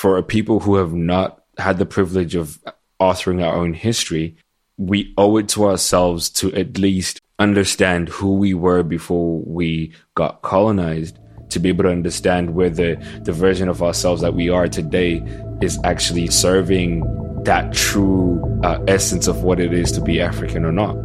for a people who have not had the privilege of authoring our own history, we owe it to ourselves to at least understand who we were before we got colonized, to be able to understand whether the version of ourselves that we are today is actually serving that true uh, essence of what it is to be African or not.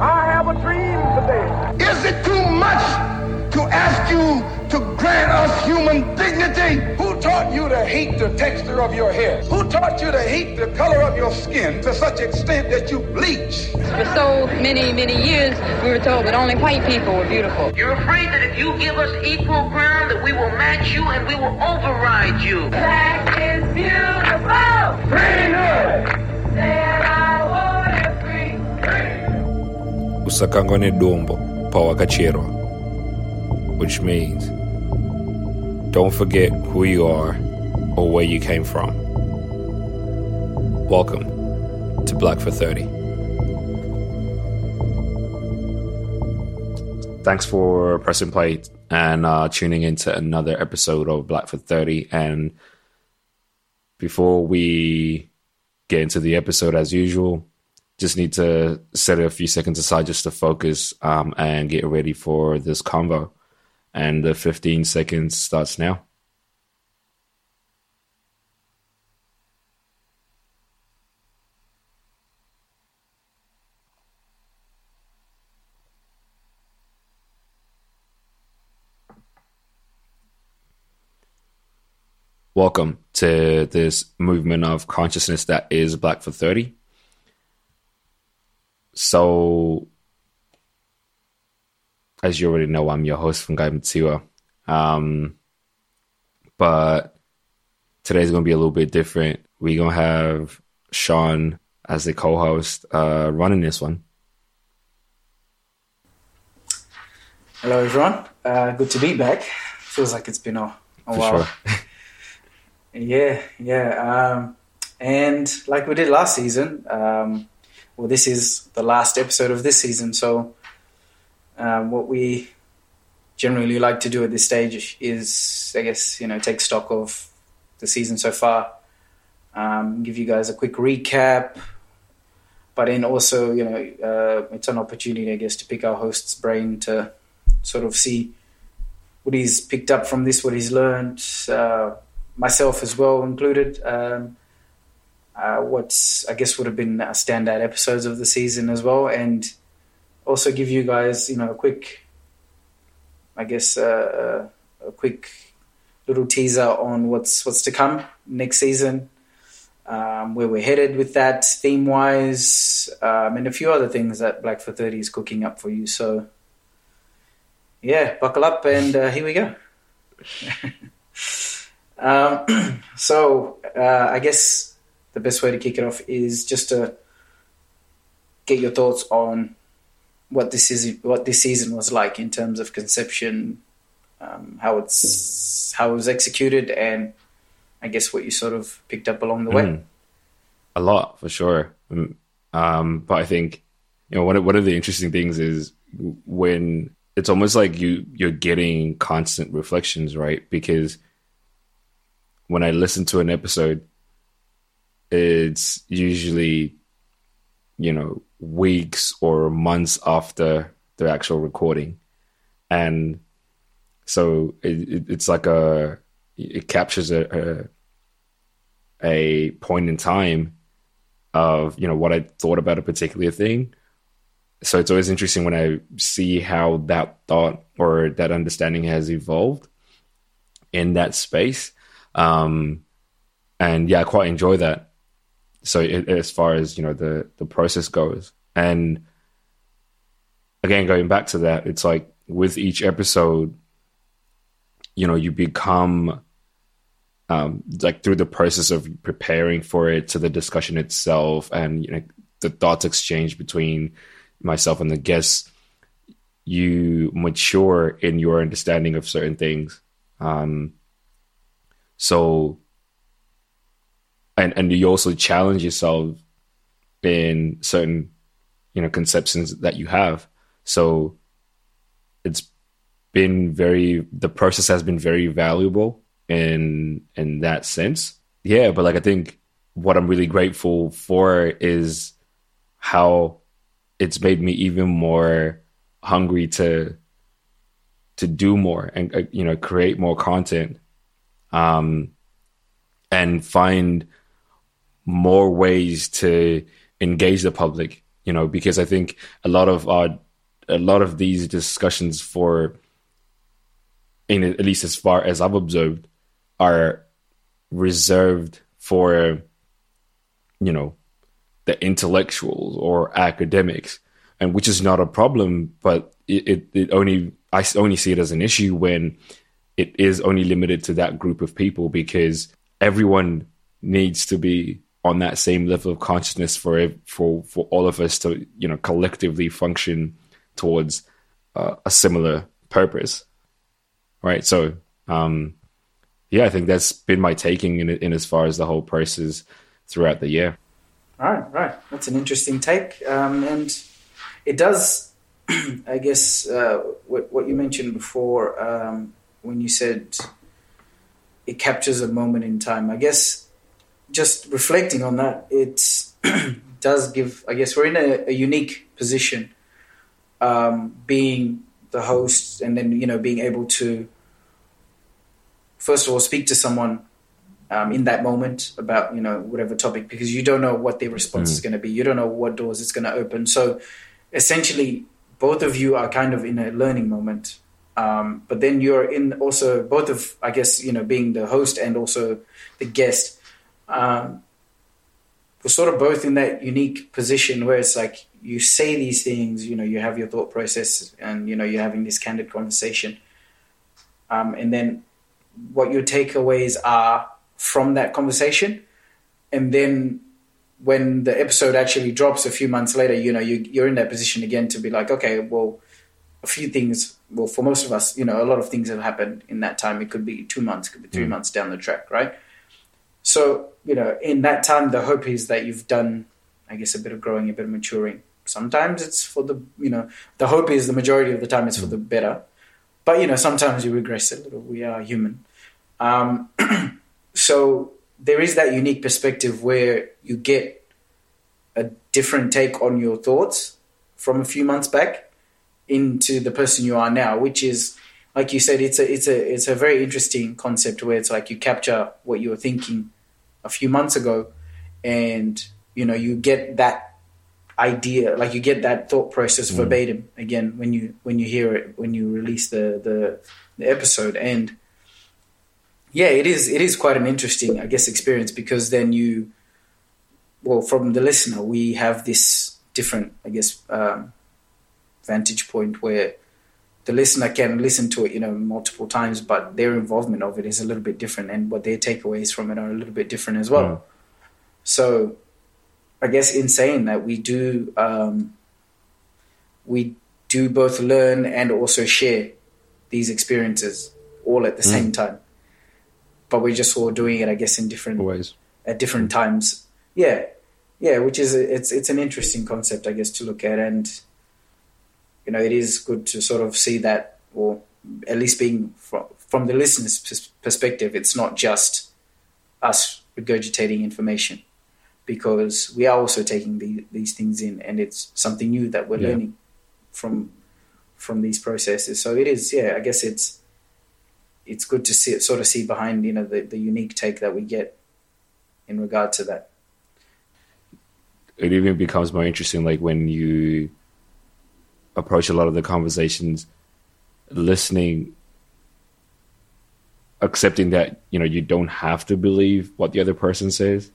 I have a dream today. Is it too much to ask you to grant us human dignity? Who taught you to hate the texture of your hair? Who taught you to hate the color of your skin to such extent that you bleach? For so many, many years, we were told that only white people were beautiful. You're afraid that if you give us equal ground, that we will match you and we will override you. Black is beautiful. Bring her. I wanna free. Usakangwa nedombo pawakacherwa, which means don't forget who you are or where you came from. Welcome to Black for 30. Thanks for pressing play and uh, tuning into another episode of Black for 30. And before we get into the episode, as usual, just need to set a few seconds aside just to focus um, and get ready for this convo. And the 15 seconds starts now. Welcome to this movement of consciousness that is Black for 30. So, as you already know, I'm your host Fungai Mutsiwa. Um, but today's going to be a little bit different. We're going to have Sean as the co host uh, running this one. Hello, everyone. Uh, good to be back. Feels like it's been a, a For while. sure. Yeah, yeah. Um, and like we did last season, um, well, this is the last episode of this season. So, um, what we generally like to do at this stage is, I guess, you know, take stock of the season so far, um, give you guys a quick recap, but then also, you know, uh, it's an opportunity, I guess, to pick our host's brain to sort of see what he's picked up from this, what he's learned. Uh, myself as well included. Um, uh, what's I guess would have been standout episodes of the season as well, and also give you guys you know a quick, I guess uh, uh, a quick little teaser on what's what's to come next season, um, where we're headed with that theme wise, um, and a few other things that Black for Thirty is cooking up for you. So yeah, buckle up and uh, here we go. Um, so uh, I guess the best way to kick it off is just to get your thoughts on what this is, what this season was like in terms of conception, um, how it's how it was executed, and I guess what you sort of picked up along the way. Mm. A lot for sure. Mm, Um, but I think you know one of, one of the interesting things is when it's almost like you you're getting constant reflections, right? Because when I listen to an episode, it's usually you know weeks or months after the actual recording, and so it, it, it's like a it captures a, a a point in time of you know what I thought about a particular thing. So it's always interesting when I see how that thought or that understanding has evolved in that space. Um, and yeah, I quite enjoy that. So it, as far as you know the the process goes, and again going back to that, it's like with each episode, you know, you become um, like through the process of preparing for it to the discussion itself and you know the thoughts exchange between myself and the guests you mature in your understanding of certain things. Um so and and you also challenge yourself in certain you know conceptions that you have so it's been very the process has been very valuable in in that sense. Yeah, but like I think what I'm really grateful for is how it's made me even more hungry to to do more and uh, you know create more content um and find more ways to engage the public you know because i think a lot of our a lot of these discussions for in at least as far as i've observed are reserved for you know the intellectuals or academics and which is not a problem but it, it, it only i only see it as an issue when it is only limited to that group of people because everyone needs to be on that same level of consciousness for for for all of us to you know collectively function towards uh, a similar purpose right so um yeah i think that's been my taking in in as far as the whole process throughout the year Right, right. That's an interesting take, um, and it does, I guess, uh, what what you mentioned before um, when you said it captures a moment in time. I guess just reflecting on that, it does give. I guess we're in a, a unique position, um, being the host, and then you know being able to first of all speak to someone um, in that moment about you know whatever topic because you don't know what their response mm. is going to be you don't know what doors it's going to open so essentially both of you are kind of in a learning moment um, but then you're in also both of i guess you know being the host and also the guest um, we're sort of both in that unique position where it's like you say these things you know you have your thought process and you know you're having this candid conversation um, and then what your takeaways are from that conversation. And then when the episode actually drops a few months later, you know, you, you're in that position again to be like, okay, well, a few things, well, for most of us, you know, a lot of things have happened in that time. It could be two months, could be three mm. months down the track, right? So, you know, in that time, the hope is that you've done, I guess, a bit of growing, a bit of maturing. Sometimes it's for the, you know, the hope is the majority of the time it's for the better. But, you know, sometimes you regress a little. We are human. Um, so there is that unique perspective where you get a different take on your thoughts from a few months back into the person you are now, which is like you said, it's a it's a it's a very interesting concept where it's like you capture what you were thinking a few months ago, and you know you get that idea, like you get that thought process mm. verbatim again when you when you hear it when you release the the, the episode, and yeah, it is. It is quite an interesting, I guess, experience because then you, well, from the listener, we have this different, I guess, um, vantage point where the listener can listen to it, you know, multiple times, but their involvement of it is a little bit different, and what their takeaways from it are a little bit different as well. Mm. So, I guess in saying that, we do um, we do both learn and also share these experiences all at the mm. same time but we're just all doing it, I guess, in different ways at different times. Yeah, yeah, which is it's it's an interesting concept, I guess, to look at, and you know, it is good to sort of see that, or at least being from from the listener's perspective, it's not just us regurgitating information, because we are also taking the, these things in, and it's something new that we're yeah. learning from from these processes. So it is, yeah, I guess it's it's good to see sort of see behind you know the, the unique take that we get in regard to that. It even becomes more interesting, like when you approach a lot of the conversations, listening, accepting that you know you don't have to believe what the other person says,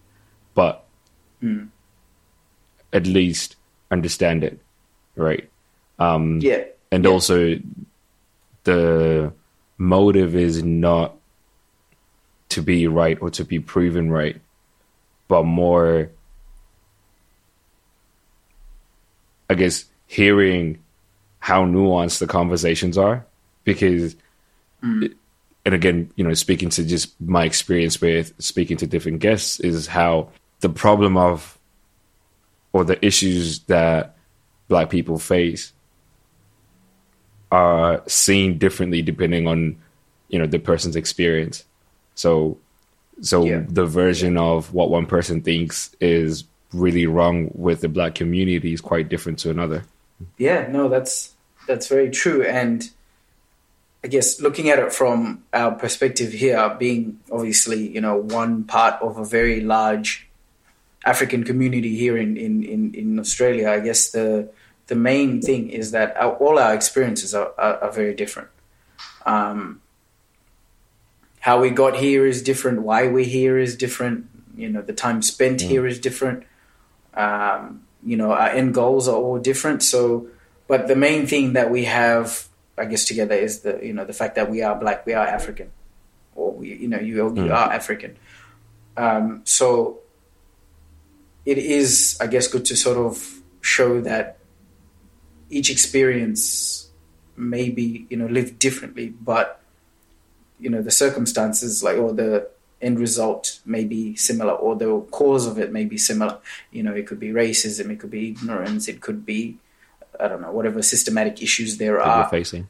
but mm. at least understand it, right? Um, yeah, and yeah. also the motive is not to be right or to be proven right, but more, I guess, hearing how nuanced the conversations are. Because, mm. and again, you know, speaking to just my experience with speaking to different guests, is how the problem of or the issues that black people face are seen differently depending on you know the person's experience So, so Yeah. the version of what one person thinks is really wrong with the black community is quite different to another. Yeah, no, that's that's very true. And I guess looking at it from our perspective here, being obviously, you know, one part of a very large African community here in, in, in, in Australia, I guess the the main thing is that our, all our experiences are, are, are very different. Um, how we got here is different. Why we're here is different. You know, the time spent here is different. Um, you know, our end goals are all different. So, but the main thing that we have, I guess, together is the you know the fact that we are black, we are African, or we, you know, you, you are African. Um, so, it is, I guess, good to sort of show that each experience may be you know lived differently, but you know the circumstances like or the end result may be similar or the cause of it may be similar. You know it could be racism it could be ignorance it could be i don't know whatever systematic issues there that are. facing.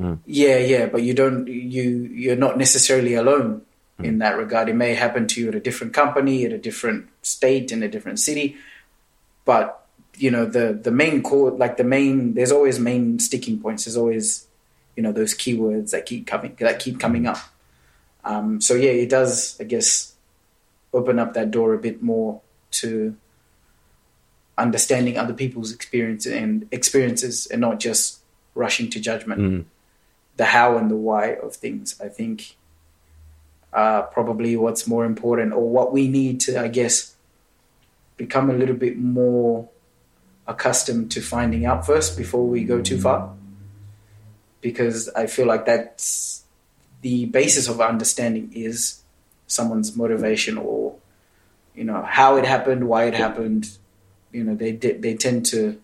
Mm. yeah yeah but you don't you you're not necessarily alone mm. in that regard. It may happen to you at a different company at a different state in a different city but you know the the main core like the main there's always main sticking points. There's always you know those keywords that keep coming that keep coming mm. up um, so yeah it does i guess open up that door a bit more to understanding other people's experience and experiences and not just rushing to judgment Mm. the how and the why of things i think are probably what's more important or what we need to i guess become a little bit more accustomed to finding out first before we go too far because i feel like that's the basis of understanding is someone's motivation or you know how it happened why it happened. You know they they tend to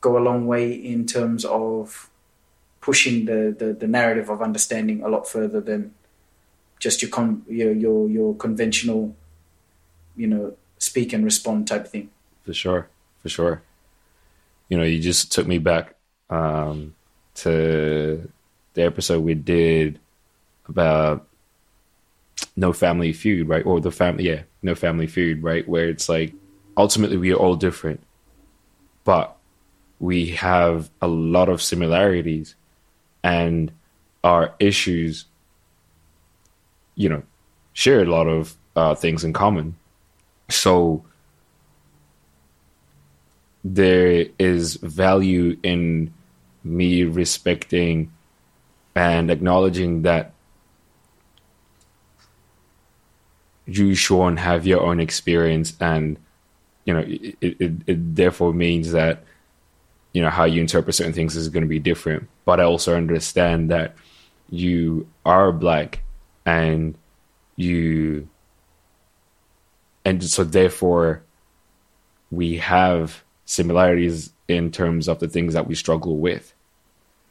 go a long way in terms of pushing the, the, the narrative of understanding a lot further than just your con your your, your conventional you know speak and respond type thing. For sure, for sure. You know, you just took me back um, to the episode we did about no family feud, right? Or the family, yeah, no family feud, right? Where it's like ultimately we are all different, but we have a lot of similarities, and our issues, you know, share a lot of uh, things in common. So there is value in me respecting and acknowledging that you, Sean, have your own experience, and you know it, it, it therefore means that you know how you interpret certain things is going to be different. But I also understand that you are black, and you, and so therefore we have similarities in terms of the things that we struggle with,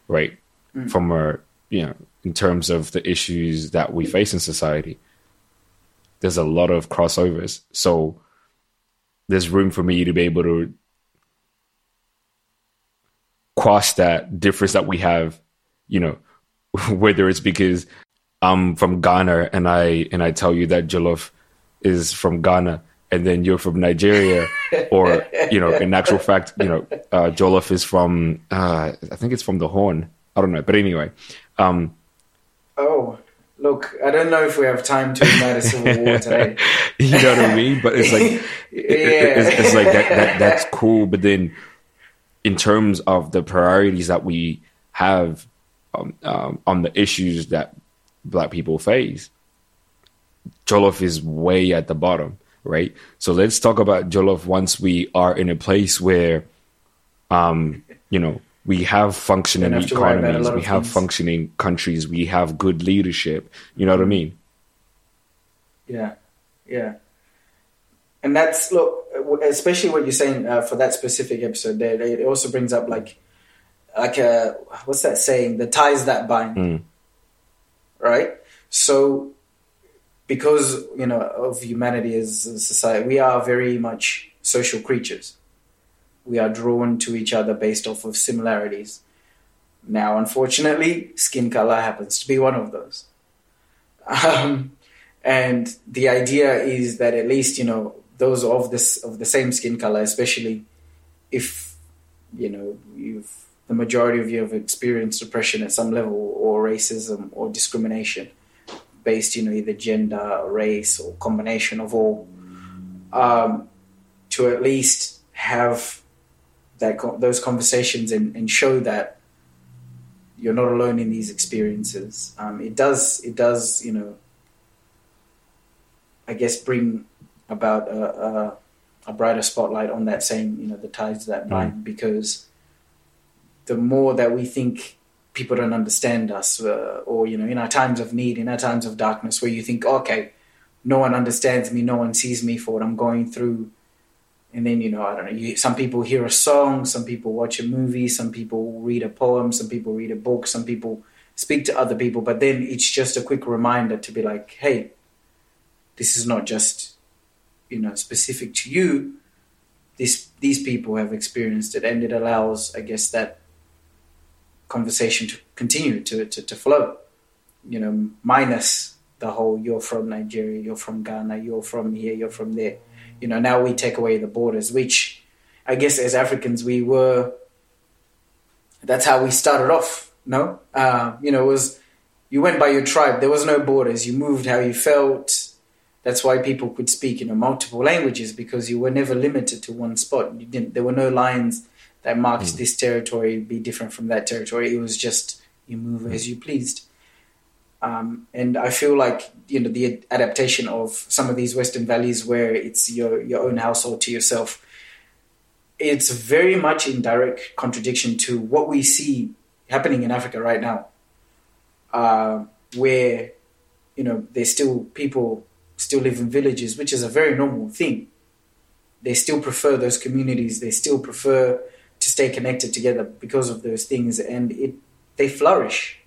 right? Mm. From our, you know, in terms of the issues that we face in society, there's a lot of crossovers. So there's room for me to be able to cross that difference that we have, you know, whether it's because I'm from Ghana and I and I tell you that Jollof is from Ghana and then you're from Nigeria, or you know, in actual fact, you know, uh, Jollof is from uh, I think it's from the Horn. I don't know, but anyway, um, oh look i don't know if we have time to ignite a civil war today you know what I mean. But it's like it- it- it's, it's like that, that that's cool. But then, in terms of the priorities that we have um, um, on the issues that Black people face, Jollof is way at the bottom, right? So let's talk about Jollof once we are in a place where, um, you know, we have functioning have to worry about a economies, we have things. functioning countries, we have good leadership. You know what I mean? Yeah, yeah. And that's look, especially what you're saying uh, for that specific episode. There, it also brings up like, like a what's that saying? The ties that bind, Mm. right? So, because you know of humanity as a society, we are very much social creatures. We are drawn to each other based off of similarities. Now, unfortunately, skin color happens to be one of those. Um, and the idea is that at least you know those of this of the same skin color, especially if you know you've the majority of you have experienced oppression at some level or racism or discrimination based, you know, either gender, race, or combination of all, um, to at least have that those conversations and, and, show that you're not alone in these experiences. Um, it does, it does, you know, I guess bring about a, a, a, brighter spotlight on that same, you know, the ties to that bind mm. because the more that we think people don't understand us, uh, or you know, in our times of need, in our times of darkness, where you think, okay, no one understands me, no one sees me for what I'm going through, and then you know, I don't know. You, some people hear a song, some people watch a movie, some people read a poem, some people read a book, some people speak to other people, but then it's just a quick reminder to be like, hey, this is not just you know specific to you. This these people have experienced it, and it allows, I guess, that conversation to continue to, to, to flow, you know, minus the whole you're from Nigeria, you're from Ghana, you're from here, you're from there. You know, now we take away the borders, which I guess as Africans we were. That's how we started off. No, uh, you know, it was you went by your tribe. There was no borders. You moved how you felt. That's why people could speak, you know, multiple languages because you were never limited to one spot. You didn't. There were no lines that marked mm. this territory be different from that territory. It was just you move mm. as you pleased. Um, and I feel like you know the adaptation of some of these Western values, where it's your your own household to yourself, it's very much in direct contradiction to what we see happening in Africa right now, uh, where you know there's still people still live in villages, which is a very normal thing. They still prefer those communities. They still prefer to stay connected together because of those things, and it they flourish,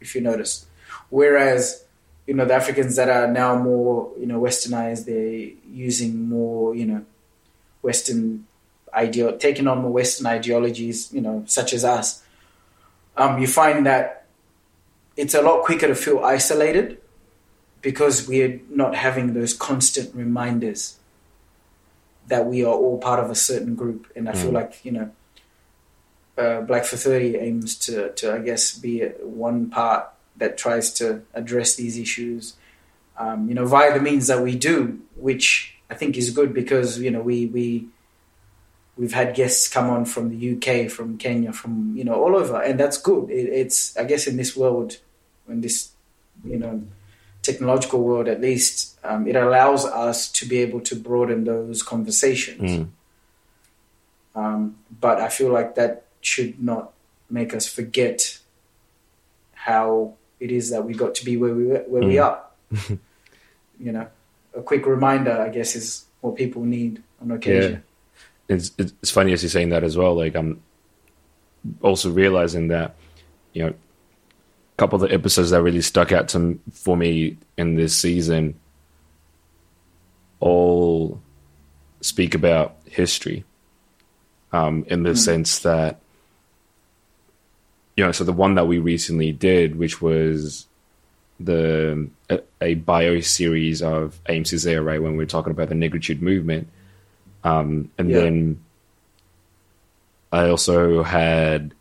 if you notice. Whereas, you know, the Africans that are now more, you know, westernized, they're using more, you know, Western idea, taking on more Western ideologies, you know, such as us. Um, you find that it's a lot quicker to feel isolated because we're not having those constant reminders that we are all part of a certain group. And I mm. feel like, you know, uh, Black for 30 aims to, to, I guess, be one part that tries to address these issues, um, you know, via the means that we do, which I think is good because, you know, we, we, we've had guests come on from the UK, from Kenya, from, you know, all over. And that's good. It, it's, I guess, in this world, in this, you know, technological world at least, um, it allows us to be able to broaden those conversations. Mm. Um, but I feel like that should not make us forget how it is that we got to be where we where mm. we are. you know, a quick reminder, I guess, is what people need on occasion. Yeah. It's it's funny as you're saying that as well. Like I'm also realizing that you know a couple of the episodes that really stuck out to for me in this season all speak about history um, in the mm. sense that you know, so the one that we recently did, which was the a, a bio series of Aimé Césaire, right? When we are talking about the negritude movement, um, and yeah. then I also had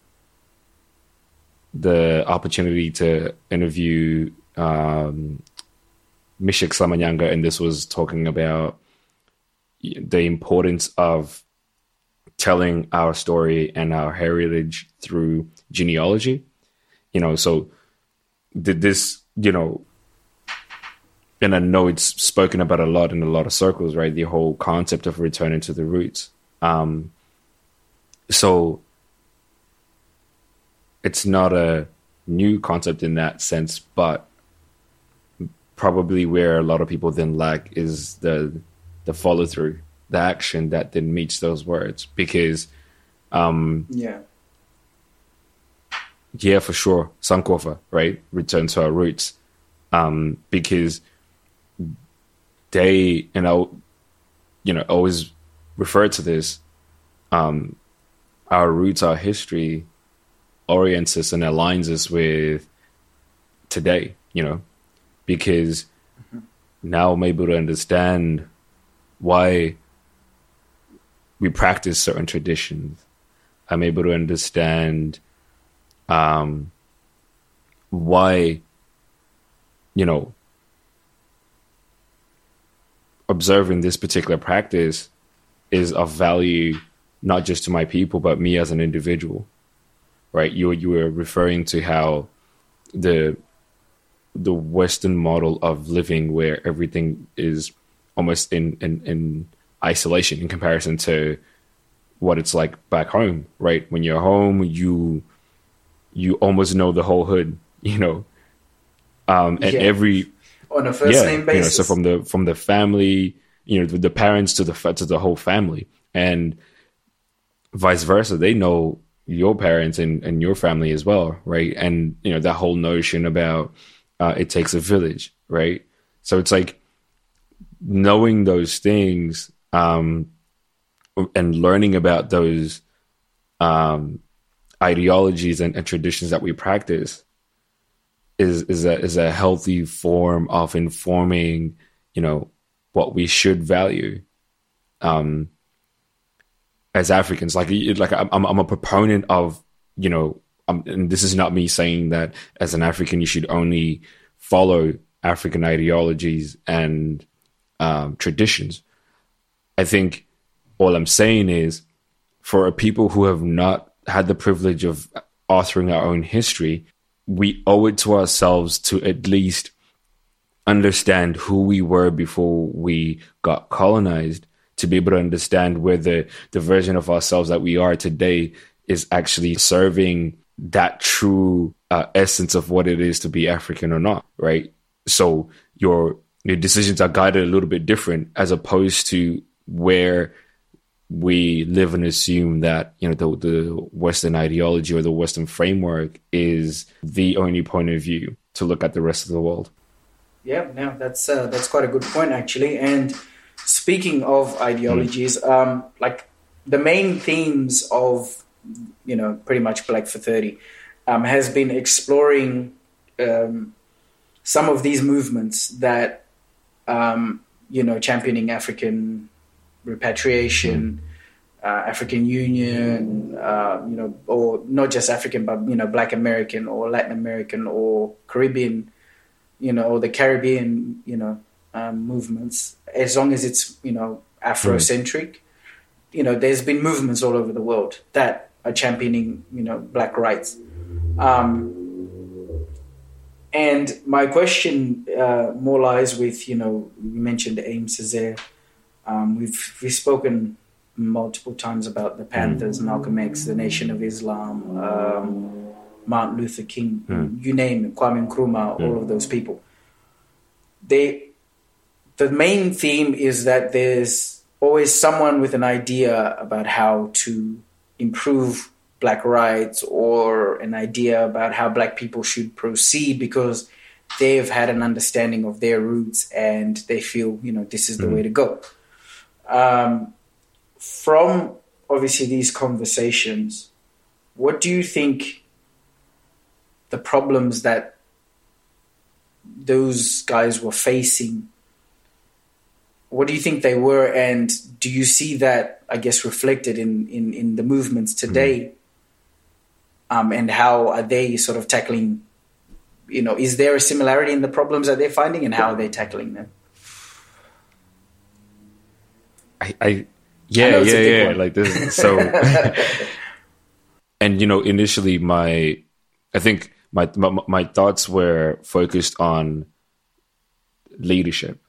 the opportunity to interview um, Mishek Samanyanga, and this was talking about the importance of telling our story and our heritage through genealogy. You know, so did this, you know, and I know it's spoken about a lot in a lot of circles, right? The whole concept of returning to the roots. Um, so it's not a new concept in that sense, but probably where a lot of people then lack is the the follow through, the action that then meets those words. Because um, yeah, yeah, for sure, Sankofa, right? Return to our roots, um, because they and I'll, you know, always refer to this. Um, our roots, our history, orients us and aligns us with today. You know, because now I'm able to understand why we practice certain traditions. I'm able to understand um, why, you know, observing this particular practice is of value not just to my people but me as an individual right? You you were referring to how the the western model of living where everything is almost in in, in isolation in comparison to what it's like back home right? When you're home you you almost know the whole hood you know um and Yeah. every on a first name you know, basis. so from the from the family, you know, the, the parents to the to the whole family, and vice versa. They know your parents and, and your family as well, right? And you know that whole notion about uh, it takes a village, right? So it's like knowing those things um, and learning about those um, ideologies and, and traditions that we practice is is a is a healthy form of informing, you know, what we should value, um, as Africans. Like like I'm I'm a proponent of you know, um, and this is not me saying that as an African you should only follow African ideologies and um, traditions. I think all I'm saying is for a people who have not had the privilege of authoring our own history, we owe it to ourselves to at least understand who we were before we got colonized, to be able to understand where the, the version of ourselves that we are today is actually serving that true uh, essence of what it is to be African or not, right? So your your decisions are guided a little bit different as opposed to where we live and assume that you know the the Western ideology or the Western framework is the only point of view to look at the rest of the world. Yeah, no, that's uh, that's quite a good point actually. And speaking of ideologies, um, like the main themes of you know pretty much Black for Thirty um, has been exploring um, some of these movements that um, you know championing African repatriation. Uh, African Union, uh, you know, or not just African, but you know, Black American or Latin American or Caribbean you know, or the Caribbean, you know, um, movements, as long as it's, you know, Afrocentric, you know, there's been movements all over the world that are championing, you know, black rights. Um, and my question uh, more lies with, you know, you mentioned Aimé Césaire. Um, we've we've spoken multiple times about the Panthers, Malcolm X, the Nation of Islam, um, Martin Luther King, you name it, Kwame Nkrumah, all of those people. They, the main theme is that there's always someone with an idea about how to improve black rights or an idea about how black people should proceed because they've had an understanding of their roots and they feel, you know, this is the way to go. Um, from obviously these conversations, what do you think the problems that those guys were facing what do you think they were? And do you see that i guess reflected in in, in the movements today? Um, and how are they sort of tackling you know is there a similarity in the problems that they're finding and how are they tackling them I, I yeah, it's yeah, yeah. one. Like this, so, and you know, initially, my, I think my, my my thoughts were focused on leadership,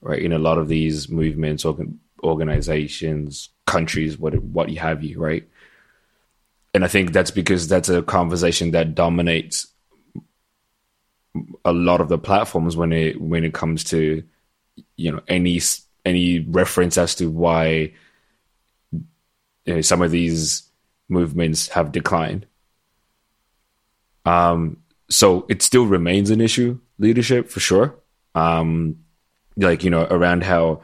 right? In a lot of these movements, organ, organizations, countries, what what you have you, right? And I think that's because that's a conversation that dominates a lot of the platforms when it when it comes to you know any any reference as to why you know, some of these movements have declined. Um, so it still remains an issue, leadership for sure. Um, like you know around how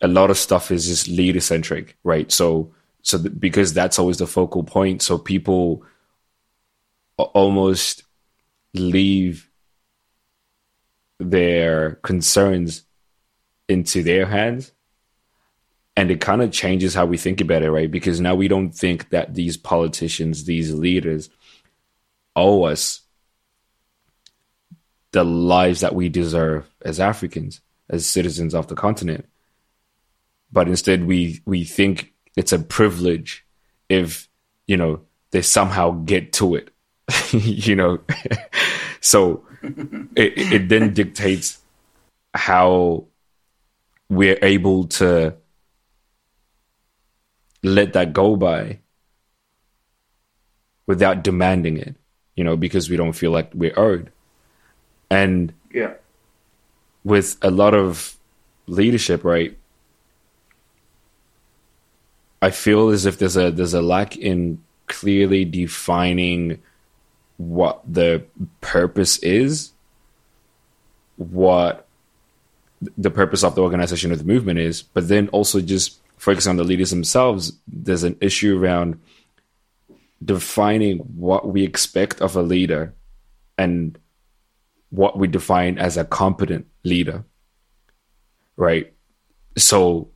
a lot of stuff is just leader centric, right? So so th- because that's always the focal point, so people almost leave their concerns into their hands. And it kind of changes how we think about it right? Because now we don't think that these politicians these leaders owe us the lives that we deserve as africans as citizens of the continent. But instead we we think it's a privilege if you know they somehow get to it you know? So it, it then dictates how we're able to let that go by without demanding it you know because we don't feel like we're owed and Yeah. with a lot of leadership, right? I feel as if there's a there's a lack in clearly defining what the purpose is, what the purpose of the organization or the movement is, but then also just focus on the leaders themselves. There's an issue around defining what we expect of a leader and what we define as a competent leader. Right? So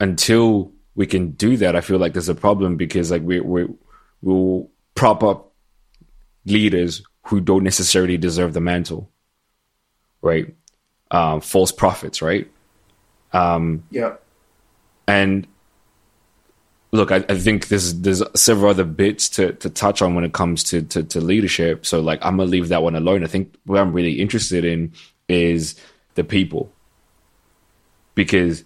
until we can do that, I feel like there's a problem because like we we we'll prop up leaders who don't necessarily deserve the mantle. Right? Um, false prophets, right? Yeah. And look, I, I think there's there's several other bits to, to touch on when it comes to, to, to leadership. So like I'm gonna leave that one alone. I think what I'm really interested in is the people. Because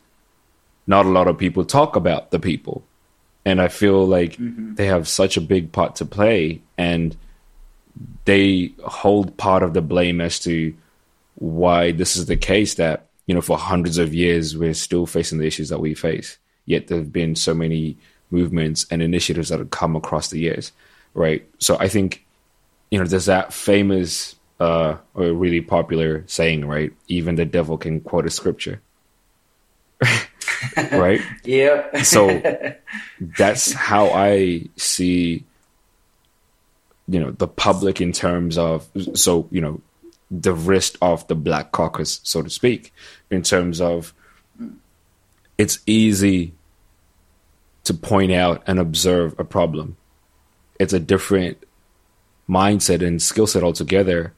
not a lot of people talk about the people. And I feel like they have such a big part to play and they hold part of the blame as to why this is the case that, you know, for hundreds of years we're still facing the issues that we face. Yet there have been so many movements and initiatives that have come across the years. Right. So I think, you know, there's that famous uh or really popular saying, right? Even the devil can quote a scripture. right? Yeah. so that's how I see you know the public in terms of so you know the wrist of the black caucus so to speak in terms of it's easy to point out and observe a problem it's a different mindset and skill set altogether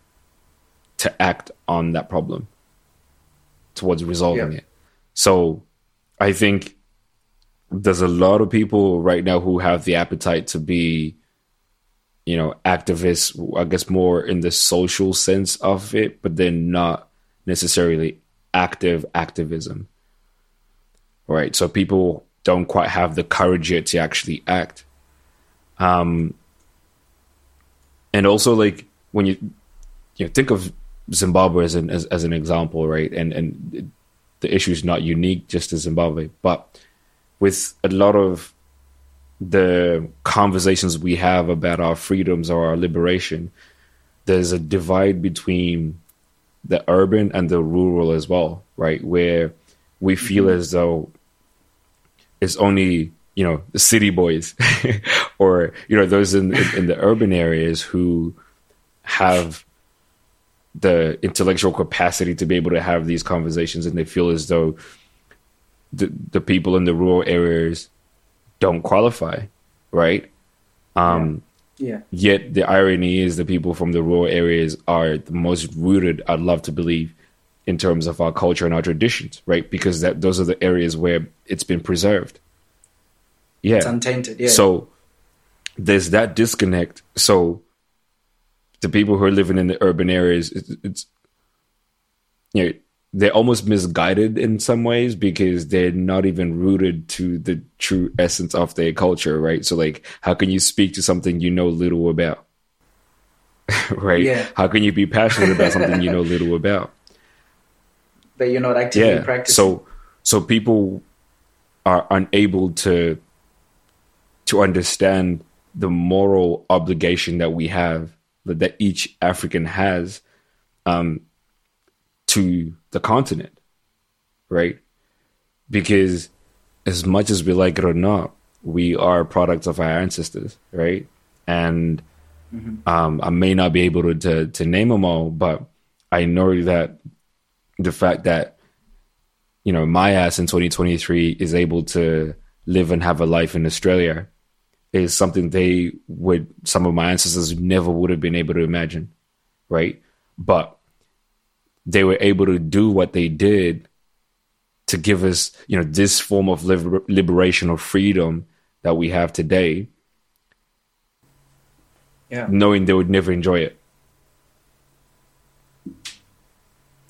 to act on that problem towards resolving Yeah. it so I think there's a lot of people right now who have the appetite to be, you know, activists, I guess more in the social sense of it, but then not necessarily active activism. Right. So people don't quite have the courage yet to actually act. Um, and also like when you, you know, think of Zimbabwe as an, as, as an example, right? And, and the issue is not unique just to Zimbabwe, but with a lot of the conversations we have about our freedoms or our liberation, there's a divide between the urban and the rural as well, right? Where we feel mm-hmm. as though it's only you know the city boys or you know those in, in in the urban areas who have the intellectual capacity to be able to have these conversations and they feel as though the the people in the rural areas don't qualify right um Yeah. yet the irony is the people from the rural areas are the most rooted i'd love to believe in terms of our culture and our traditions right because that those are the areas where it's been preserved yeah It's untainted. Yeah. so there's that disconnect. So the people who are living in the urban areas, it's, it's you know they're almost misguided in some ways because they're not even rooted to the true essence of their culture, right? So like, how can you speak to something you know little about? right? Yeah. How can you be passionate about something you know little about? but you're not actively yeah practicing. so so people are unable to to understand the moral obligation that we have that, that each african has um to the continent right? Because as much as we like it or not we are products of our ancestors right? And Um, I may not be able to, to to name them all, but I know that the fact that you know my ass in 2023 is able to live and have a life in Australia is something they would some of my ancestors never would have been able to imagine, right? But they were able to do what they did to give us, you know, this form of liber- liberation or freedom that we have today, Yeah. knowing they would never enjoy it.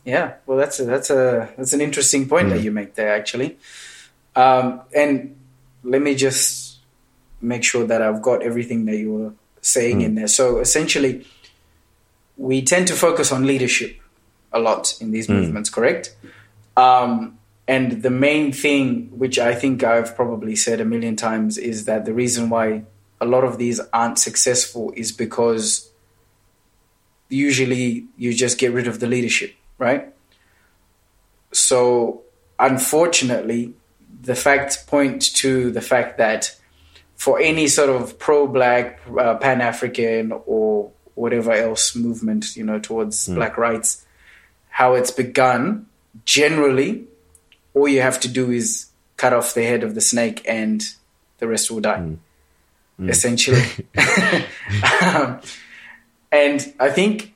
Yeah, well, that's a, that's a that's an interesting point that you make there, actually. Um, and let me just make sure that I've got everything that you were saying in there. So essentially, we tend to focus on leadership a lot in these movements, correct? Um, and the main thing, which I think I've probably said a million times, is that the reason why a lot of these aren't successful is because usually you just get rid of the leadership, right? So, unfortunately, the facts point to the fact that for any sort of pro-black, uh, pan-African, or whatever else movement, you know, towards black rights, how it's begun, generally, all you have to do is cut off the head of the snake, and the rest will die. Essentially, um, and I think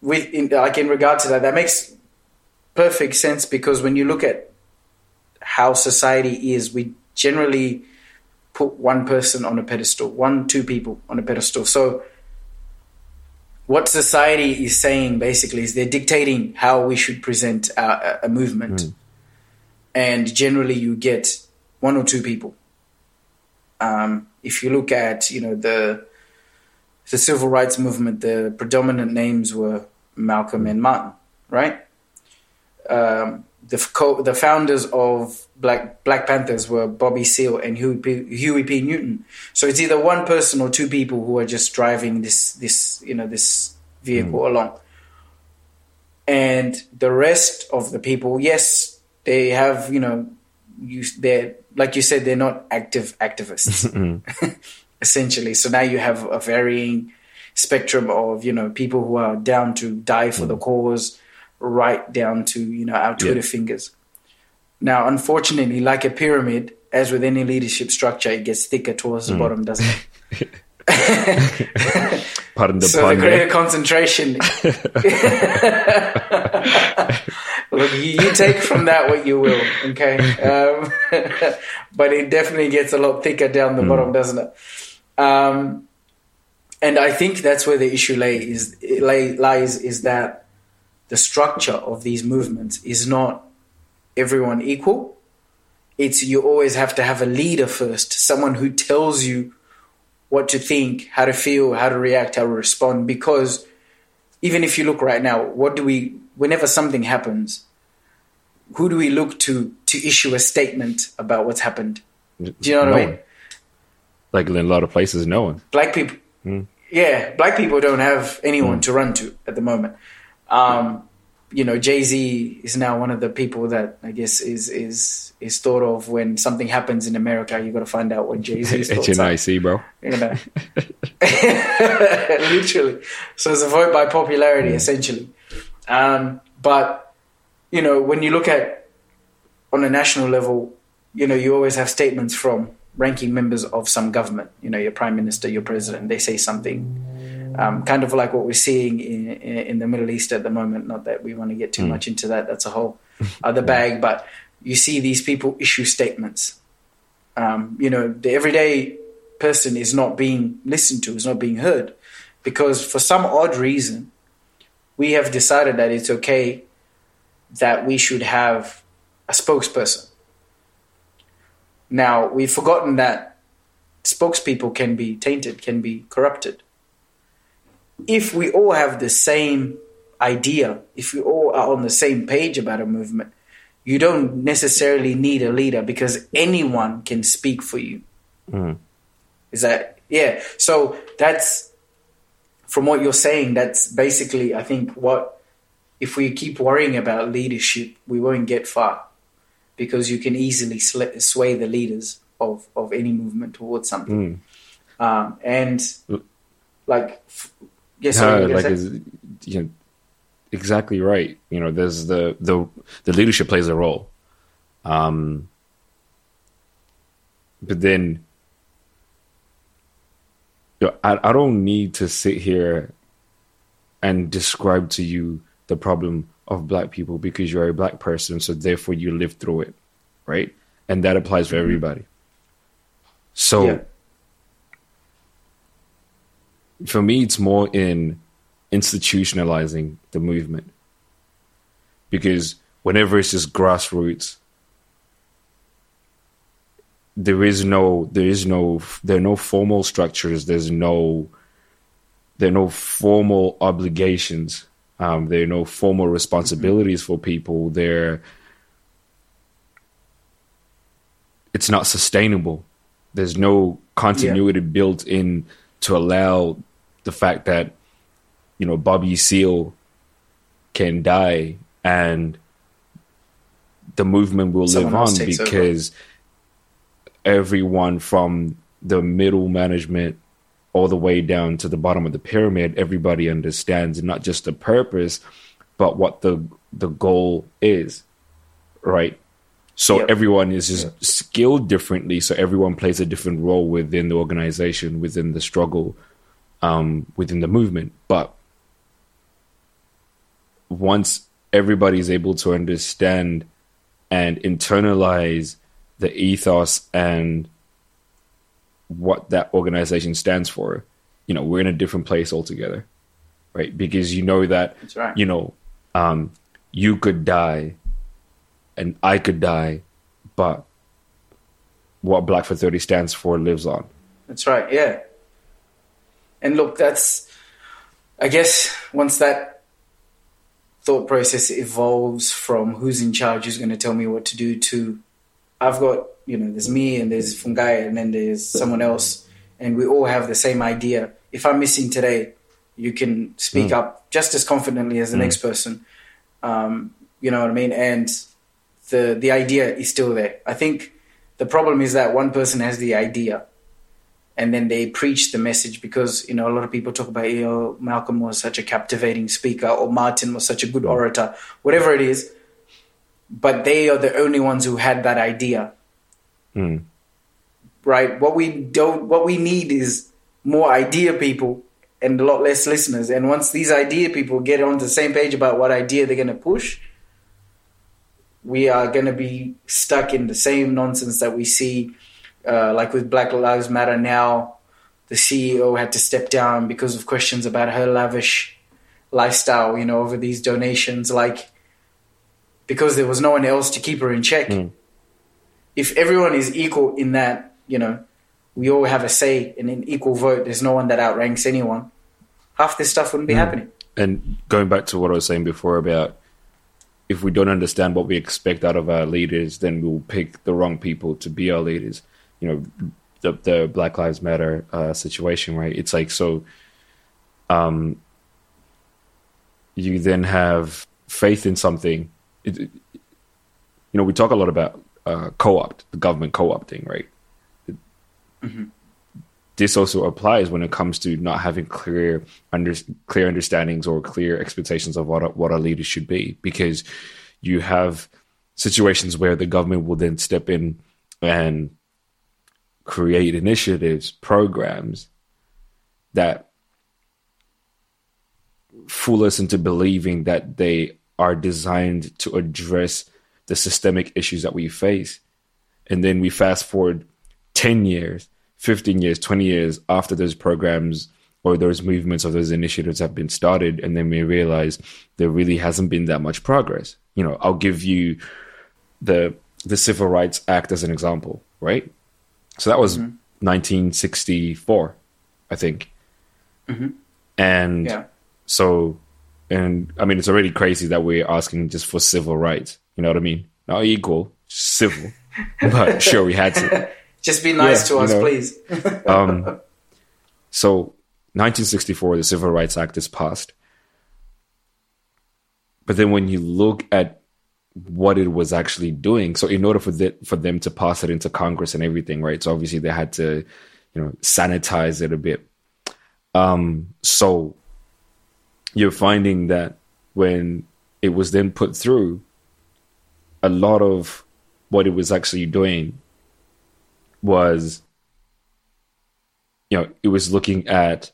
with in, like in regard to that, that makes perfect sense because when you look at how society is, we generally put one person on a pedestal, one, two people on a pedestal. So, what society is saying basically is they're dictating how we should present a, a movement, and generally you get one or two people. Um, if you look at you know the the civil rights movement, the predominant names were Malcolm and Martin, right? Um, the co- the founders of Black Black Panthers were Bobby Seale and Huey P, Huey P. Newton. So it's either one person or two people who are just driving this this you know this vehicle hmm. along, and the rest of the people, yes, they have you know, you they're like you said, they're not active activists hmm. essentially. So now you have a varying spectrum of you know people who are down to die for the hmm. cause, right down to you know our Twitter Yeah. fingers. Now, unfortunately, like a pyramid, as with any leadership structure, it gets thicker towards the bottom, doesn't it? Pardon the so pun. the there. greater concentration. Look, you, you take from that what you will, okay? Um, but it definitely gets a lot thicker down the bottom, doesn't it? Um, and I think that's where the issue lay is lay, lies is that the structure of these movements is not everyone equal. It's you always have to have a leader first, someone who tells you what to think, how to feel, how to react, how to respond. Because even if you look right now, what do we, whenever something happens, who do we look to to issue a statement about what's happened? Do you know what No I mean? one. Like in a lot of places, no one. Black people, yeah, black people don't have anyone to run to at the moment. Um, you know, Jay Z is now one of the people that I guess is is is thought of when something happens in America. You got to find out what Jay Z's thoughts are. HNIC, bro. you know. Literally. So it's a vote by popularity, essentially. Um, but, you know, when you look at on a national level, you know, you always have statements from ranking members of some government, you know, your prime minister, your president, they say something. Um, kind of like what we're seeing in, in, the Middle East at the moment. Not that we want to get too much into that, that's a whole other bag, but you see these people issue statements um, you know, the everyday person is not being listened to, is not being heard, because for some odd reason, we have decided that it's okay that we should have a spokesperson. Now, we've forgotten that spokespeople can be tainted, can be corrupted. If we all have the same idea, if we all are on the same page about a movement, you don't necessarily need a leader because anyone can speak for you. Is that yeah? So that's from what you're saying. That's basically, I think, what if we keep worrying about leadership, we won't get far because you can easily sl- sway the leaders of of any movement towards something. Um, and Like, f- yeah, sorry, No, like is you know exactly right. You know, there's the the the leadership plays a role. Um but then you know, I, I don't need to sit here and describe to you the problem of black people because you're a black person, so therefore you live through it, right? And that applies for everybody. So Yeah. For me, it's more in institutionalizing the movement because whenever it's just grassroots, there is no, there is no, there are no formal structures. There's no, there are no formal obligations. Um, there are no formal responsibilities for people. There, it's not sustainable. There's no continuity built in to allow the fact that you know Bobby Seale can die and the movement will Someone live on takes over. because everyone from the middle management all the way down to the bottom of the pyramid everybody understands not just the purpose but what the the goal is right so Yep. everyone is just skilled differently so everyone plays a different role within the organization within the struggle um, within the movement but once everybody is able to understand and internalize the ethos and what that organization stands for you know we're in a different place altogether right because you know that That's right. you know um, you could die and i could die but what black for 30 stands for lives on That's right, yeah. And look, that's, I guess, once that thought process evolves from who's in charge, who's going to tell me what to do, to I've got, you know, there's me and there's Fungai and then there's someone else, and we all have the same idea. If I'm missing today, you can speak up just as confidently as the next person. Um, you know what I mean? And the the idea is still there. I think the problem is that one person has the idea and then they preach the message because you know a lot of people talk about you know Malcolm was such a captivating speaker or Martin was such a good orator, whatever it is. But they are the only ones who had that idea, hmm. right? What we don't, what we need is more idea people and a lot less listeners. And once these idea people get on the same page about what idea they're going to push, we are going to be stuck in the same nonsense that we see, uh, like with Black Lives Matter now. The CEO had to step down because of questions about her lavish lifestyle, you know, over these donations, like because there was no one else to keep her in check. If everyone is equal in that, you know, we all have a say in an equal vote, there's no one that outranks anyone, half this stuff wouldn't be happening. and going back to what I was saying before about if we don't understand what we expect out of our leaders, then we'll pick the wrong people to be our leaders. You know, the the Black Lives Matter uh, situation, right? It's like so. Um, you then have faith in something. It, it- you know, we talk a lot about uh, co-opt, the government co-opting, right? this also applies when it comes to not having clear under, clear understandings or clear expectations of what a, what our leaders should be because you have situations where the government will then step in and create initiatives programs that fool us into believing that they are designed to address the systemic issues that we face. And then we fast forward 10 years 15 years 20 years after those programs or those movements or those initiatives have been started and then we realize there really hasn't been that much progress. You know i'll give you the the civil rights act as an example right so that was 1964 i think and Yeah. so and i mean it's already crazy that we're asking just for civil rights you know what i mean not equal civil but sure we had to Just be nice Yeah, to you us, know. please. um, so 1964, the Civil Rights Act is passed. But then when you look at what it was actually doing, so in order for the, for them to pass it into Congress and everything, right? So obviously they had to, you know, sanitize it a bit. Um, so you're finding that when it was then put through, a lot of what it was actually doing was, you know, it was looking at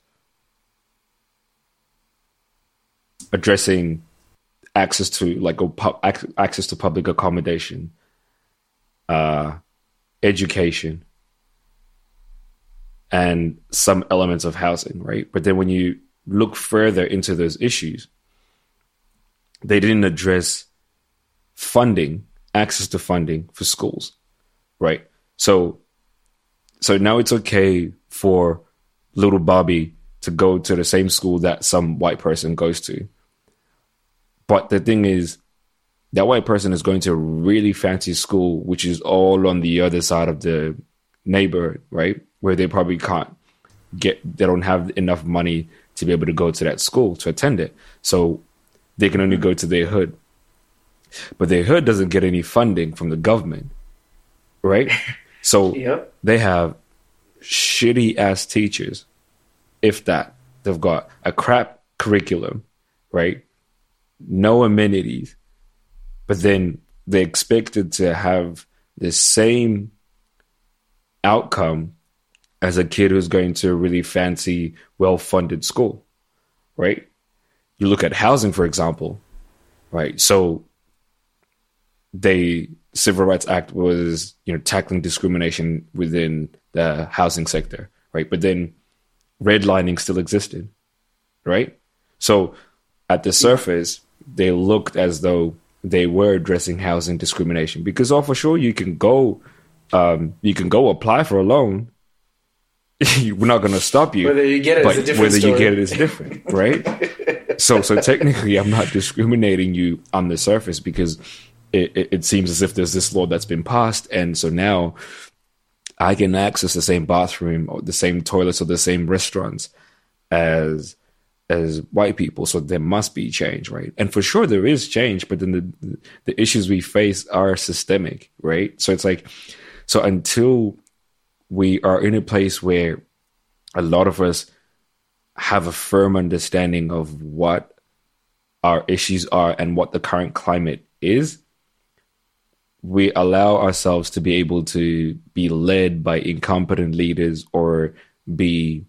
addressing access to like pu- access to public accommodation, uh, education, and some elements of housing, right? But then when you look further into those issues, they didn't address funding, access to funding for schools, right? So, so now it's okay for little Bobby to go to the same school that some white person goes to. But the thing is, that white person is going to a really fancy school, which is all on the other side of the neighborhood, right? Where they probably can't get, they don't have enough money to be able to go to that school to attend it. So they can only go to their hood. But their hood doesn't get any funding from the government, right? So Yep. they have shitty ass teachers, if that. They've got a crap curriculum, right? No amenities. But then they're expected to have the same outcome as a kid who's going to a really fancy, well funded school, right? You look at housing, for example, right? So the Civil Rights Act was, you know, tackling discrimination within the housing sector, right? But then redlining still existed, right? So at the surface, they looked as though they were addressing housing discrimination because, oh, for sure, you can go, um, you can go apply for a loan. We're not going to stop you. Whether you get it is but a different whether you get it is different, right? so, so technically, I'm not discriminating you on the surface because it, it, it seems as if there's this law that's been passed, and so now I can access the same bathroom or the same toilets or the same restaurants as as white people. So there must be change, right? And for sure there is change, but then the the issues we face are systemic, right? So it's like so until we are in a place where a lot of us have a firm understanding of what our issues are and what the current climate is, we allow ourselves to be able to be led by incompetent leaders or be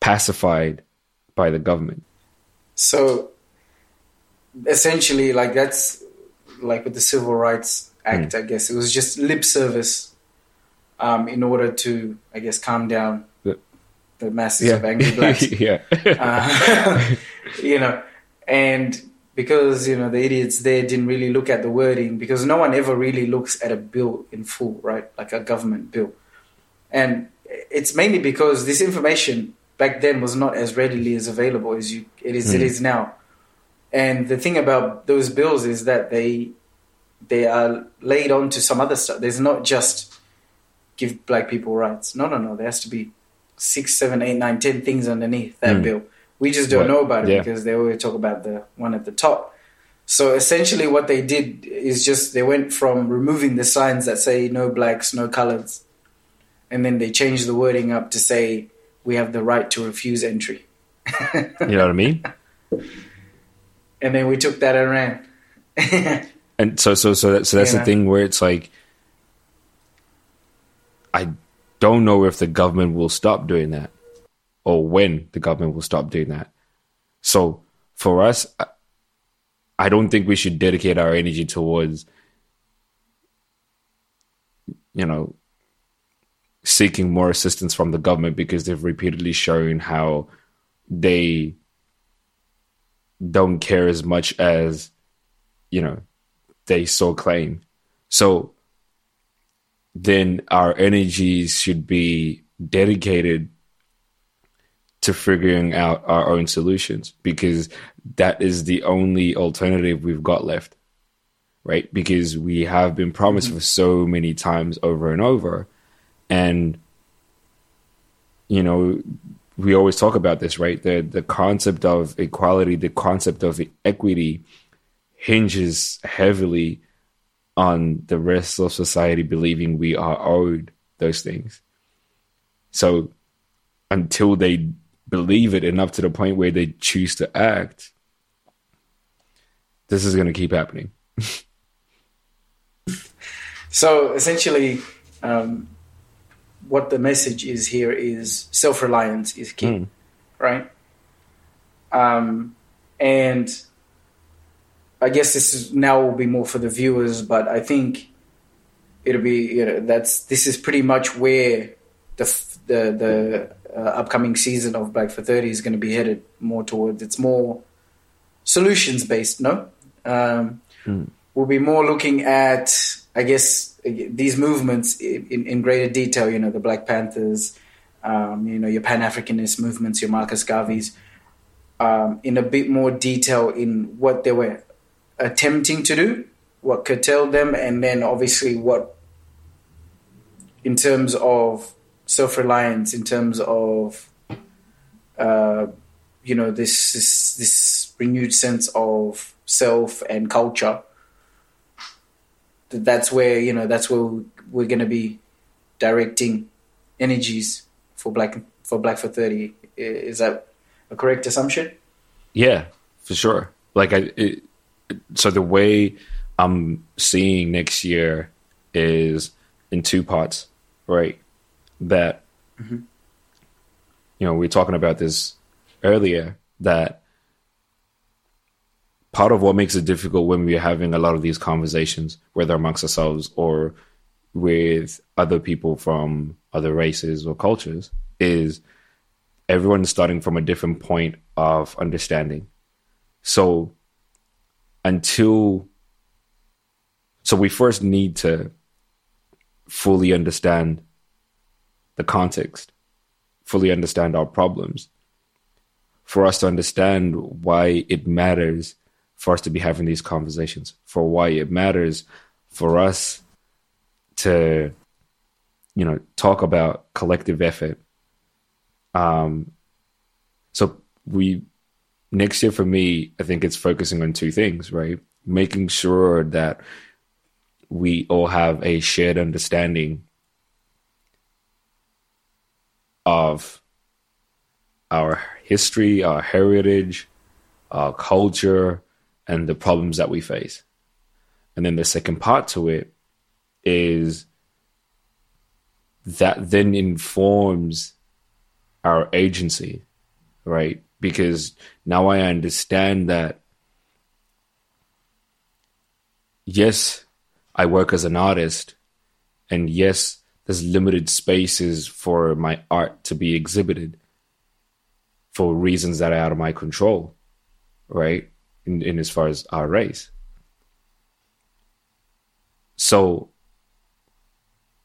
pacified by the government. So essentially, like that's like with the Civil Rights Act, I guess it was just lip service um, in order to, I guess, calm down The- the masses of angry blacks. yeah. Uh, you know, and because you know the idiots there didn't really look at the wording because no one ever really looks at a bill in full, right? Like a government bill, and it's mainly because this information back then was not as readily as available as you it is it is now. And the thing about those bills is that they they are laid on to some other stuff. There's not just give black people rights. No, no, no. There has to be six, seven, eight, nine, ten things underneath that Mm. bill. We just don't Right. know about it Yeah. because they always talk about the one at the top. So essentially, what they did is just they went from removing the signs that say no blacks, no coloreds, and then they changed the wording up to say we have the right to refuse entry. You know what I mean? And then we took that and ran. And so, so, so, that, so that's Yeah. the thing where it's like, I don't know if the government will stop doing that, or when the government will stop doing that. So, for us, I don't think we should dedicate our energy towards, you know, seeking more assistance from the government because they've repeatedly shown how they don't care as much as you know they so claim. So then our energies should be dedicated to figuring out our own solutions because that is the only alternative we've got left. Right? Because we have been promised mm-hmm. for so many times over and over. And you know, we always talk about this, right? The the concept of equality, the concept of equity hinges heavily on the rest of society believing we are owed those things. So until they believe it enough to the point where they choose to act, this is going to keep happening. So essentially, um, what the message is here is self reliance is key, Mm. right? Um, and I guess this is now will be more for the viewers, but I think it'll be you know that's this is pretty much where the the the uh, upcoming season of Black for Thirty is going to be headed more towards. It's more solutions based, no. Um, We'll be more looking at, I guess, these movements in, in, greater detail. You know, the Black Panthers, um, you know, your Pan Africanist movements, your Marcus Garveys, um, in a bit more detail in what they were attempting to do, what curtailed them, and then obviously what, in terms of self reliance, in terms of, uh, you know, this, this this renewed sense of self and culture. That that's where you know that's where we're going to be directing energies for black for black for thirty. Is that a correct assumption? Yeah, for sure. Like I, it, so the way I'm seeing next year is in two parts, right? That mm-hmm. you know we are talking about this earlier. That part of what makes it difficult when we're having a lot of these conversations, whether amongst ourselves or with other people from other races or cultures, is everyone's starting from a different point of understanding. So until so we first need to fully understand the context, fully understand our problems, for us to understand why it matters for us to be having these conversations, for why it matters for us to, you know, talk about collective effort. Um, so we next year for me, I think it's focusing on two things, right? Making sure that we all have a shared understanding of our history, our heritage, our culture, and the problems that we face. And then the second part to it is that then informs our agency, right? Because now I understand that, yes, I work as an artist, and yes, there's limited spaces for my art to be exhibited for reasons that are out of my control, right? In, in as far as our race. So,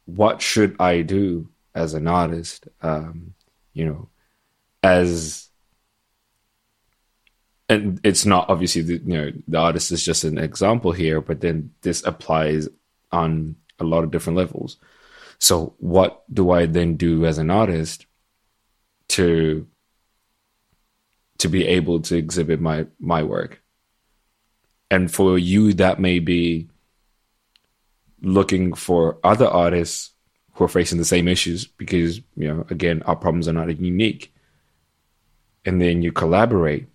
what should I do as an artist? Um, you know, as and it's not obviously the, you know the artist is just an example here, but then this applies on a lot of different levels. So, what do I then do as an artist to to be able to exhibit my my work? And for you, that may be looking for other artists who are facing the same issues because you know again our problems are not unique. And then you collaborate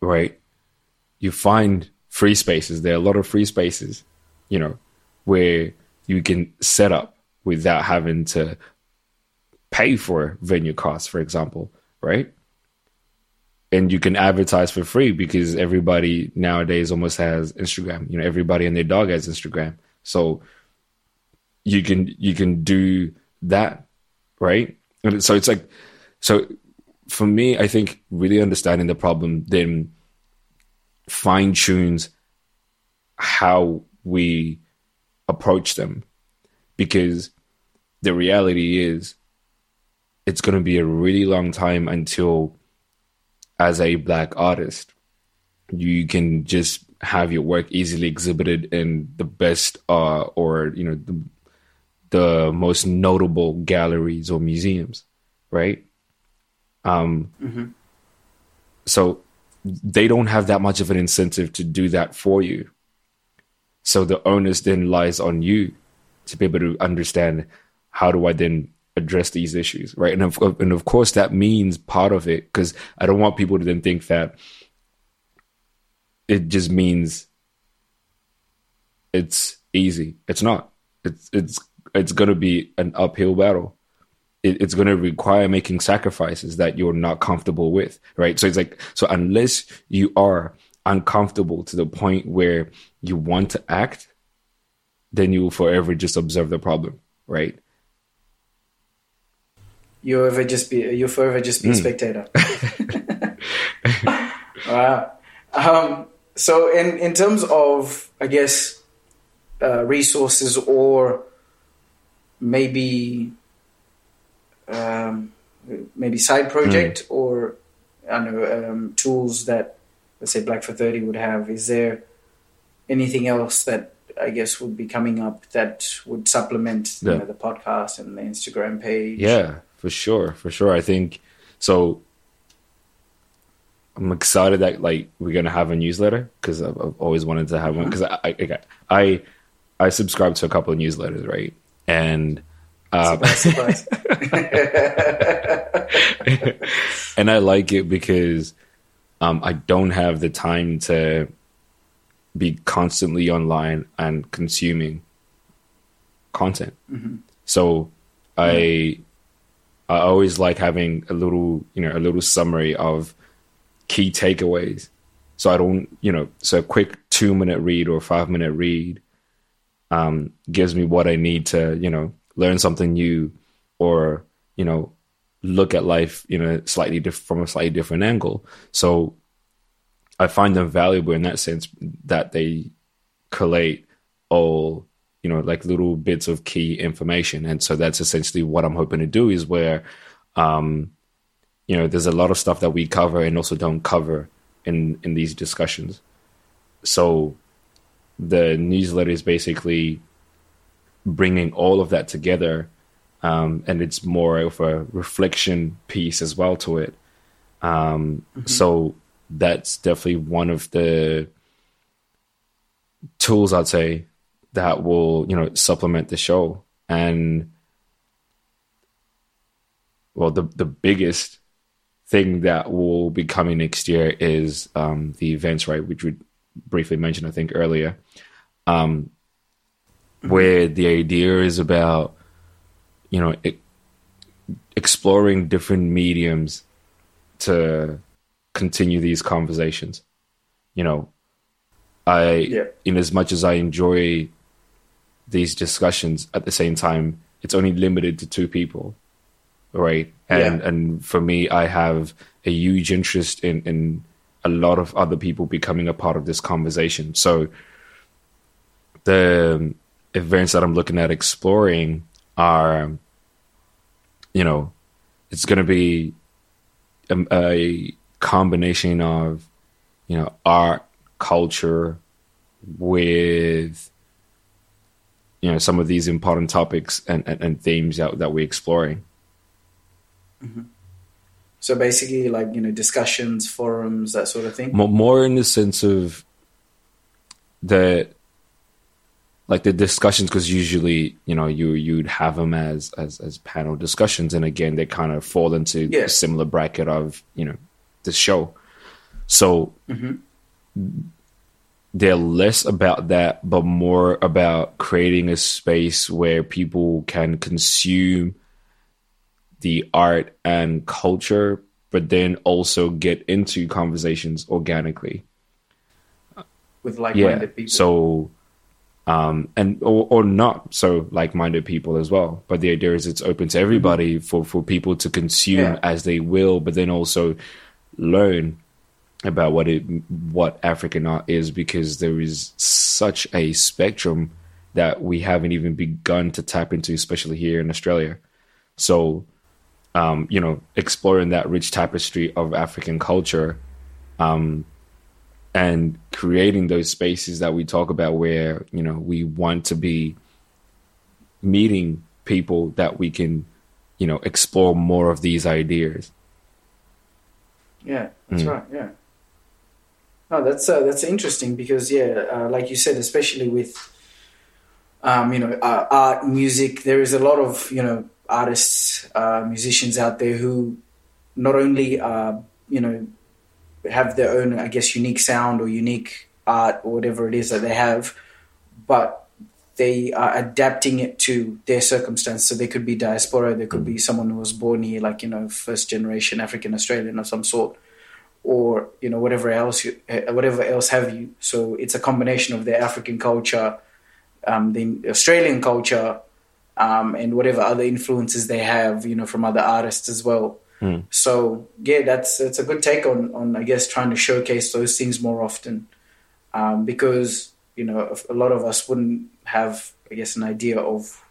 right? You find free spaces. There are a lot of free spaces you know where you can set up without having to pay for venue costs for example right and you can advertise for free because everybody nowadays almost has Instagram. You know, everybody and their dog has Instagram. So you can you can do that, right? And so it's like so for me, I think really understanding the problem then fine tunes how we approach them. Because the reality is it's gonna be a really long time until as a black artist, you can just have your work easily exhibited in the best uh, or you know the, the most notable galleries or museums, right? Um, So they don't have that much of an incentive to do that for you. So the onus then lies on you to be able to understand how do I then address these issues, right? And of, and of course, that means part of it because I don't want people to then think that it just means it's easy. It's not. It's it's it's going to be an uphill battle. It, it's going to require making sacrifices that you're not comfortable with, right? So it's like so unless you are uncomfortable to the point where you want to act, then you will forever just observe the problem, right? You ever just be you forever just be a spectator. wow. Um, so in in terms of I guess uh, resources or maybe um, maybe side project or I don't know um, tools that let's say Black for Thirty would have. Is there anything else that I guess would be coming up that would supplement you know, the podcast and the Instagram page? Yeah, for sure, for sure. I think so. I'm excited that like we're gonna have a newsletter because I've, I've always wanted to have one because I, I I I subscribe to a couple of newsletters, right? And um, Surprise, surprise. and I like it because um, I don't have the time to be constantly online and consuming content. So I I always like having a little you know a little summary of key takeaways. So I don't you know so a quick two minute read or five minute read um, gives me what I need to you know learn something new or you know look at life you know slightly diff- from a slightly different angle. So I find them valuable in that sense that they collate all you know like little bits of key information, and so that's essentially what I'm hoping to do is where um, you know there's a lot of stuff that we cover and also don't cover in in these discussions. So the newsletter is basically bringing all of that together um, and it's more of a reflection piece as well to it. Um, so that's definitely one of the tools i'd say that will you know supplement the show. And well the the biggest thing that will be coming next year is um, the events right which we briefly mentioned i think earlier. Um, where the idea is about you know e- exploring different mediums to continue these conversations. You know i Yeah. in as much as i enjoy these discussions at the same time it's only limited to two people right and Yeah. and for me i have a huge interest in in a lot of other people becoming a part of this conversation so the events that i'm looking at exploring are you know it's going to be a, a combination of you know art culture with you know some of these important topics and, and, and themes that, that we're exploring mm-hmm. So basically, like you know, discussions, forums, that sort of thing. Mo- more in the sense of the like the discussions because usually you know you you'd have them as as as panel discussions and again they kind of fall into Yeah. a similar bracket of you know the show so mm-hmm. They're less about that but more about creating a space where people can consume the art and culture but then also get into conversations organically with like-minded people. so um and or, or not so like-minded people as well but the idea is it's open to everybody for for people to consume Yeah. as they will but then also learn about what it what african art is because there is such a spectrum that we haven't even begun to tap into especially here in australia so um you know exploring that rich tapestry of african culture and creating those spaces that we talk about where you know we want to be meeting people that we can you know explore more of these ideas Yeah, that's Mm. right. Yeah. No, that's uh, that's interesting because yeah, uh, like you said, especially with um, you know uh, art, music, there is a lot of you know artists, uh, musicians out there who not only uh, you know have their own, I guess, unique sound or unique art or whatever it is that they have, but they are adapting it to their circumstance. So they could be diaspora, there could be someone who was born here, like you know, first generation African Australian of some sort, or you know, whatever else, you, eh, whatever else have you. So it's a combination of the African culture, um, the Australian culture, um, and whatever other influences they have, you know, from other artists as well. So yeah, that's that's a good take on on I guess trying to showcase those things more often, um, because you know a lot of us wouldn't have I guess an idea of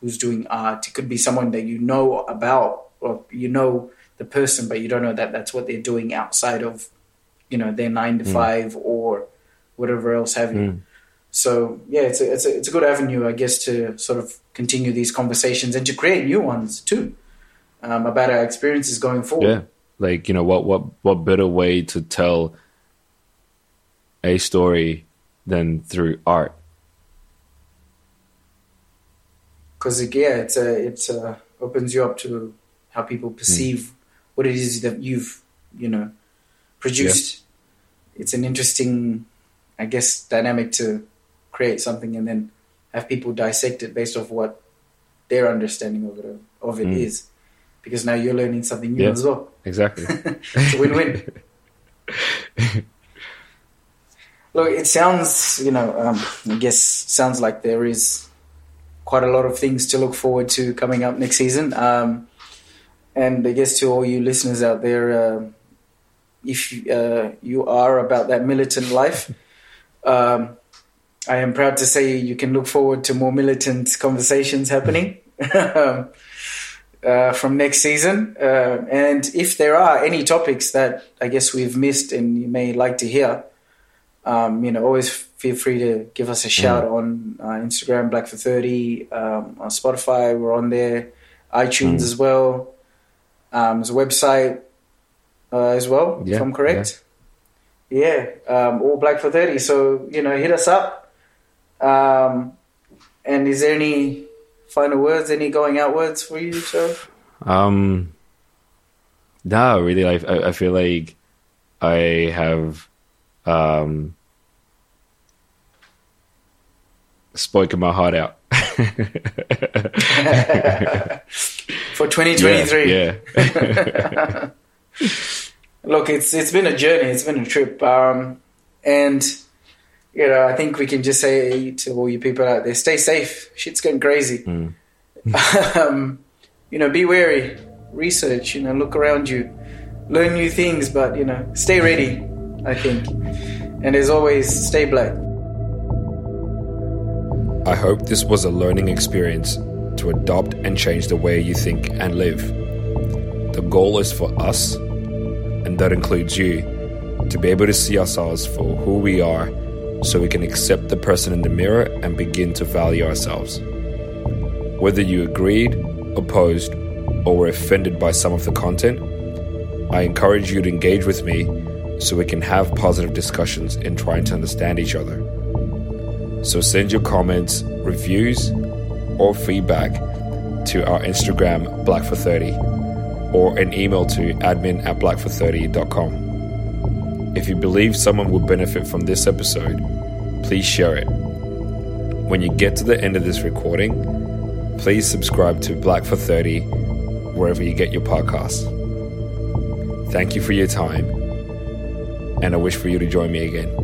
who's doing art. It could be someone that you know about or you know the person, but you don't know that that's what they're doing outside of you know their nine to five or whatever else have you. So yeah, it's a, it's a it's a good avenue, I guess, to sort of continue these conversations and to create new ones too um, about our experiences going forward. Yeah. Like, you know, what what what better way to tell a story than through art? Because yeah, it's a, it's a, opens you up to how people perceive what it is that you've you know produced. It's an interesting, I guess, dynamic to create something and then have people dissect it based off what their understanding of it of it is. Because now you're learning something new Yeah. as well. Exactly. it's a win-win. Look, it sounds, you know, um, I guess sounds like there is quite a lot of things to look forward to coming up next season. Um, and I guess to all you listeners out there, uh, if uh, you are about that militant life, um, I am proud to say you can look forward to more militant conversations happening. um, uh, from next season. Uh, and if there are any topics that I guess we've missed and you may like to hear, um, you know, always feel free to give us a shout on uh, Instagram, Black for Thirty, um, on Spotify. We're on there, iTunes as well. Um, there's a website uh, as well, Yeah, if I'm correct. Yeah, um, all Black for Thirty. So you know, hit us up. Um, and is there any final words, any going out words for you, Joe? Um, no, really, I, I I feel like I have um spoken my heart out. For 2023. Yeah, yeah. Look, it's it's been a journey. It's been a trip. Um, and you know, I think we can just say to all you people out there, stay safe. Shit's going crazy. um, you know, be wary. Research. You know, look around you. Learn new things, but you know, stay ready. I think. And as always, stay black. I hope this was a learning experience to adopt and change the way you think and live. The goal is for us, and that includes you, to be able to see ourselves for who we are so we can accept the person in the mirror and begin to value ourselves. Whether you agreed, opposed, or were offended by some of the content, I encourage you to engage with me so we can have positive discussions in trying to understand each other. So send your comments, reviews, or feedback to our Instagram, Black for 30, or an email to admin at blackfor30.com. If you believe someone will benefit from this episode, please share it. When you get to the end of this recording, please subscribe to Black for 30 wherever you get your podcasts. Thank you for your time, and I wish for you to join me again.